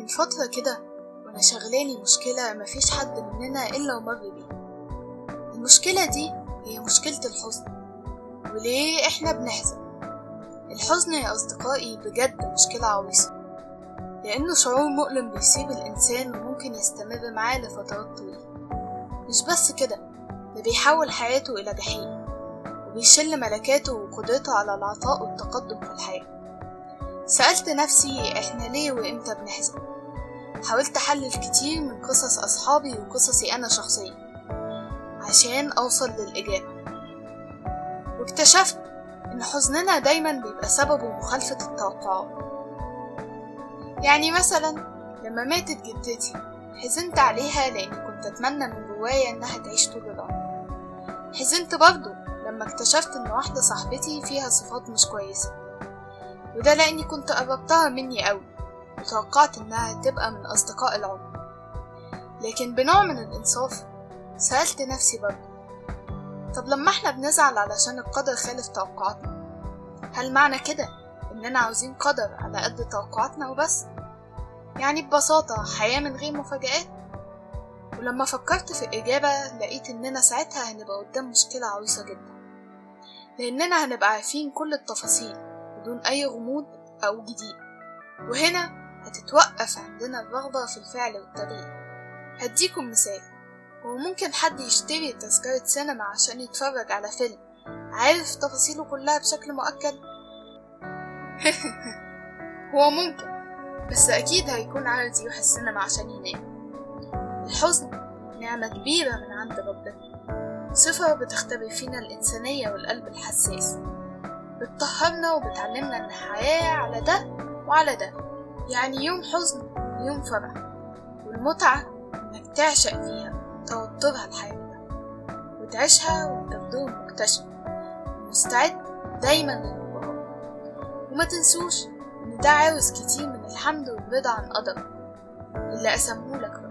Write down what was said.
من فترة كده وأنا شغلاني مشكلة مفيش حد مننا إلا ومر بيها. المشكلة دي هي مشكلة الحزن. وليه إحنا بنحزن؟ الحزن يا أصدقائي بجد مشكلة عويصة. لأنه شعور مؤلم بيصيب الإنسان وممكن يستمر معاه لفترات طويلة. مش بس كده ده بيحول حياته إلى جحيم وبيشل ملكاته وقدرته على العطاء والتقدم في الحياة. سألت نفسي إحنا ليه وإمتى بنحزن؟ حاولت أحلل كتير من قصص أصحابي وقصصي أنا شخصيا عشان أوصل للإجابة. واكتشفت إن حزننا دايما بيبقى سببه مخالفة التوقعات. يعني مثلا لما ماتت جدتي حزنت عليها لأني كنت أتمنى من جوايا إنها تعيش طول العمر. حزنت برضه لما اكتشفت إن واحدة صاحبتي فيها صفات مش كويسة وده لأني كنت قربتها مني أوي. وتوقعت إنها تبقى من أصدقاء العمر. لكن بنوع من الإنصاف سألت نفسي برضه طب لما إحنا بنزعل علشان القدر خالف توقعاتنا هل معنى كده إننا عاوزين قدر على قد توقعاتنا وبس؟ يعني ببساطة حياة من غير مفاجآت. ولما فكرت في الإجابة لقيت إننا ساعتها هنبقى قدام مشكلة عويصة جدا لأننا هنبقى عارفين كل التفاصيل بدون أي غموض أو جديد. وهنا هتتوقف عندنا الرغبة في الفعل والتغيير هديكم مثال. هو ممكن حد يشتري تذكرة سينما عشان يتفرج على فيلم. عارف تفاصيله كلها بشكل مؤكد؟ هو ممكن بس أكيد هيكون عاوز يروح السينما عشان ينام. الحزن نعمة كبيرة من عند ربنا. صفة بتختبر فينا الإنسانية والقلب الحساس. بتطهرنا وبتعلمنا إن الحياة على ده وعلى ده. يعني يوم حزن يوم فرح والمتعة إنك تعشق فيها توترها الحقيقي وتعيشها وانت بدون مكتشف. ومستعد دايما للانبهار وما تنسوش إن ده عاوز كتير من الحمد والرضا عن قدرك اللي قسمهولك ربنا